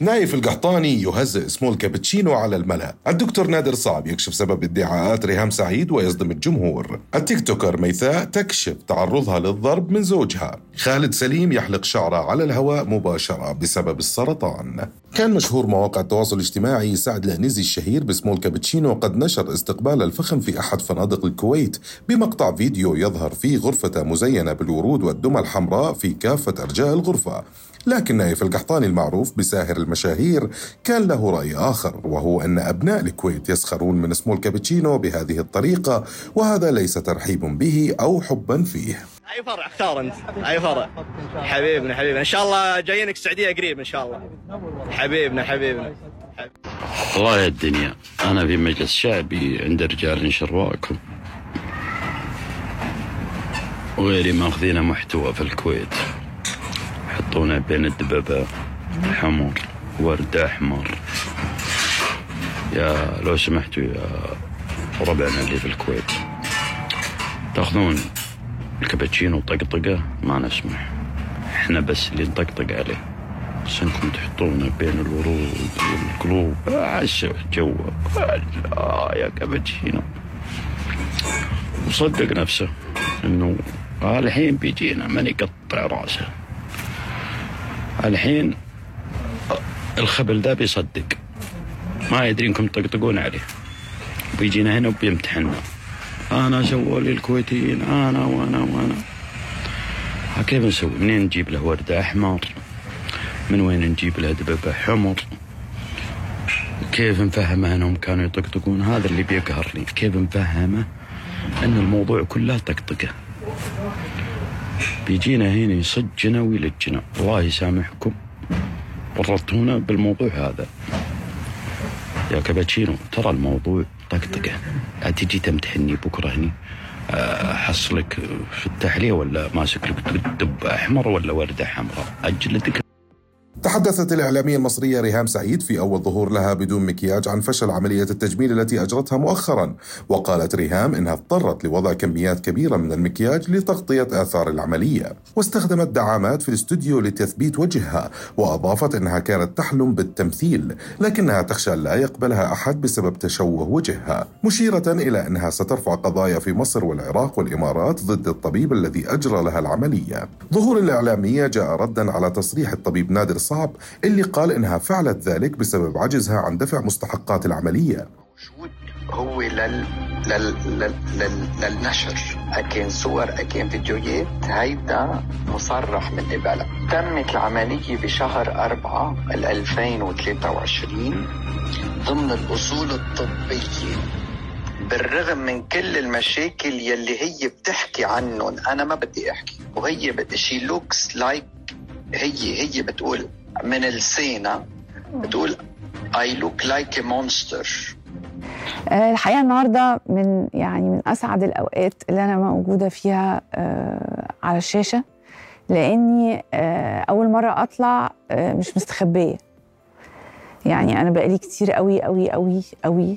نايف القحطاني يهزئ سمول كابتشينو على الملأ. الدكتور نادر صعب يكشف سبب ادعاءات ريهام سعيد ويصدم الجمهور. ال TikToker ميثاء تكشف تعرضها للضرب من زوجها. خالد سليم يحلق شعره على الهواء مباشرة بسبب السرطان. كان مشهور مواقع التواصل الاجتماعي سعد العنزي الشهير بسمول كابتشينو قد نشر استقبال الفخم في أحد فنادق الكويت بمقطع فيديو يظهر فيه غرفة مزينة بالورود والدمى الحمراء في كافة أرجاء الغرفة. لكن نايف القحطاني المعروف بساهر المشاهير كان له رأي آخر وهو أن أبناء الكويت يسخرون من سمول كابتشينو بهذه الطريقة وهذا ليس ترحيب به أو حبا فيه. أي فرع؟ اختار أنت. أي فرع؟ حبيبنا حبيبنا. إن شاء الله جايينك السعودية قريب إن شاء الله. حبيبنا حبيبنا. والله يا الدنيا. أنا في مجلس شعبي عند رجال شرواكم. وغيري ماخذين محتوى في الكويت. يحطونه بين الدببة حمر ورد أحمر. يا لو سمحتوا يا ربعنا اللي في الكويت. تاخذون الكابتشينو طقطقة ما نسمح. إحنا بس اللي نطقطق عليه. بس إنكم تحطونه بين الورود والقلوب. عسى جو آه يا كابتشينو. وصدق نفسه إنه الحين بيجينا من يقطع رأسه. الحين الخبل ذا بيصدق. ما يدري انكم تطقطقون عليه. بيجينا هنا وبيمتحنا أنا سووا لي الكويتيين. أنا وأنا وأنا. كيف نسوي؟ منين نجيب له وردة أحمر؟ من وين نجيب له دببة حمر؟ كيف نفهمه أنهم كانوا يطقطقون؟ هذا اللي بيقهرني. كيف نفهمه أن الموضوع كله طقطقة؟ بيجينا هنا يصجنا ويلجنا. الله يسامحكم. ورطونا بالموضوع هذا. يا كابتشينو ترى الموضوع طقطقه لا تجي تمتحني بكرة هني. أحصلك في التحلية ولا ماسك لك دب أحمر ولا وردة حمراء؟ أجلدك. تحدثت الإعلامية المصرية ريهام سعيد في أول ظهور لها بدون مكياج عن فشل عملية التجميل التي أجرتها مؤخرا. وقالت ريهام إنها اضطرت لوضع كميات كبيرة من المكياج لتغطية آثار العملية. واستخدمت دعامات في الاستوديو لتثبيت وجهها وأضافت إنها كانت تحلم بالتمثيل لكنها تخشى لا يقبلها أحد بسبب تشوه وجهها. مشيرة إلى أنها سترفع قضايا في مصر والعراق والإمارات ضد الطبيب الذي أجرى لها العملية. ظهور الإعلامية جاء ردا على تصريح الطبيب نادر صعب اللي قال إنها فعلت ذلك بسبب عجزها عن دفع مستحقات العملية. هو لل... لل... لل... لل... للنشر. أكين صور أكين فيديوهات هيدا مصرح من قبلها تمت العملية بشهر أربعة 2023 ضمن الأصول الطبية. بالرغم من كل المشاكل يلي هي بتحكي عنهم أنا ما بدي أحكي. وهي she looks like هي هي بتقول من لسانها بتقول I look like a monster. آه، الحقيقة النهارده من يعني من أسعد الأوقات اللي أنا موجودة فيها آه، على الشاشة لأني آه، أول مرة أطلع آه، مش مستخبية. يعني أنا بقالي كتير قوي قوي قوي قوي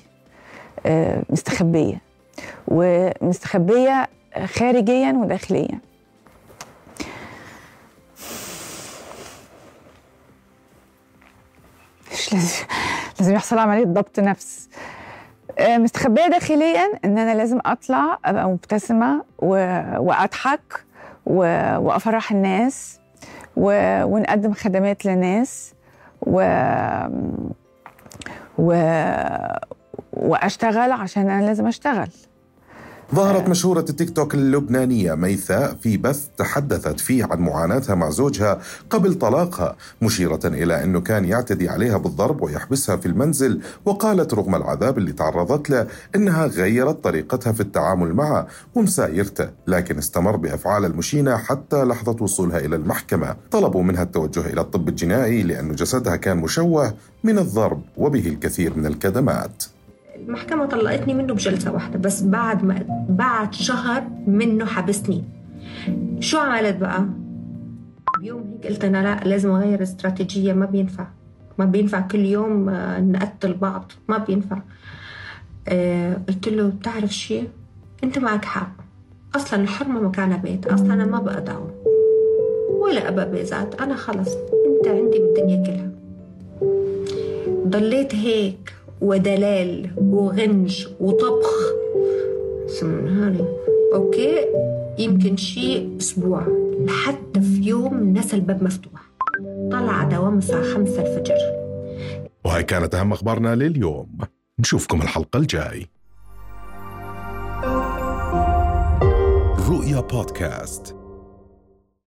آه، مستخبية. ومستخبية خارجيا وداخليا. لازم لازم يحصل عملية ضبط نفس آه، مستخبية داخليا إن أنا لازم أطلع أبقى مبتسمة. وأضحك. وأفرح الناس. ونقدم خدمات للناس و... و... وأشتغل عشان أنا لازم أشتغل ظهرت مشهورة التيك توك اللبنانية ميثاء في بث تحدثت فيه عن معاناتها مع زوجها قبل طلاقها مشيرة إلى أنه كان يعتدي عليها بالضرب ويحبسها في المنزل وقالت رغم العذاب اللي تعرضت له أنها غيرت طريقتها في التعامل معه ومسايرته لكن استمر بأفعال المشينة حتى لحظة وصولها إلى المحكمة. طلبوا منها التوجه إلى الطب الجنائي لأن جسدها كان مشوه من الضرب وبه الكثير من الكدمات. المحكمة طلقتني منه بجلسة واحدة بس بعد ما بعد شهر منه حبسني. شو عملت بقى؟ بيوم هيك قلت أنا لا لازم أغير استراتيجية ما بينفع. ما بينفع كل يوم آه، نقتل بعض ما بينفع. آه، قلت له بتعرف شيء أنت معك حق. أصلا الحرمة مكانها بيت أصلا أنا ما بقدعه ولا ابا بيزات أنا خلص. أنت عندي بالدنيا كلها. ضليت هيك. ودلال وغنج وطبخ. سمنهاني أوكي؟ يمكن شيء أسبوع. لحتى في يوم نسى الباب مفتوح. طلع دوام الساعة خمسة الفجر. وهاي كانت أهم أخبارنا لليوم. نشوفكم الحلقة الجاي. رؤيا بودكاست.